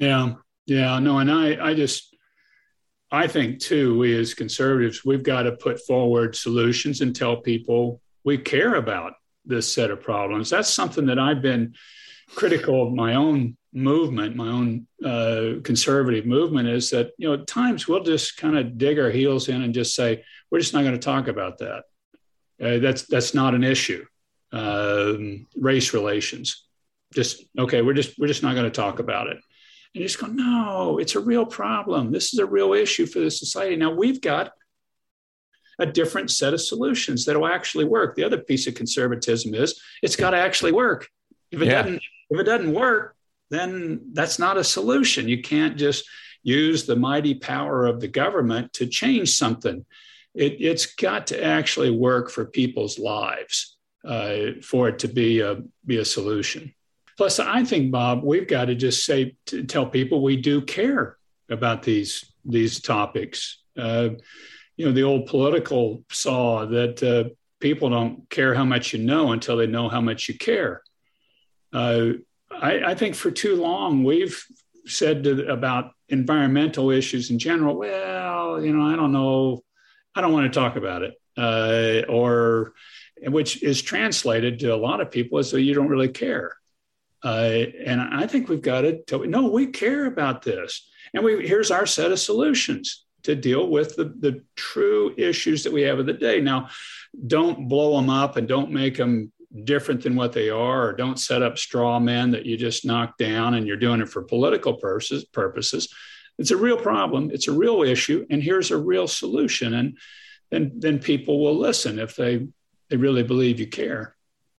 Yeah, yeah, no, and I, I just, I think too, we as conservatives, we've got to put forward solutions and tell people we care about this set of problems. That's something that I've been critical of my own movement, my own uh, conservative movement, is that you know at times we'll just kind of dig our heels in and just say we're just not going to talk about that. Uh, that's that's not an issue. Um, race relations, just okay. We're just we're just not going to talk about it. And you just go, no, it's a real problem. This is a real issue for the society. Now we've got a different set of solutions that will actually work. The other piece of conservatism is it's got to actually work. If it yeah. doesn't, if it doesn't work, then that's not a solution. You can't just use the mighty power of the government to change something. It, has got to actually work for people's lives uh, for it to be a be a solution. Plus, I think Bob, we've got to just say to tell people we do care about these these topics. Uh, you know, the old political saw that uh, people don't care how much you know until they know how much you care. Uh, I, I, think for too long we've said to, about environmental issues in general. Well, you know, I don't know, I don't want to talk about it, uh, or which is translated to a lot of people as though you don't really care. Uh, and I think we've got to tell, no, we care about this, and we here's our set of solutions to deal with the, the true issues that we have of the day. Now, don't blow them up and don't make them different than what they are, or don't set up straw men that you just knock down and you're doing it for political purposes. Purposes. It's a real problem. It's a real issue, and here's a real solution. And then then people will listen if they they really believe you care.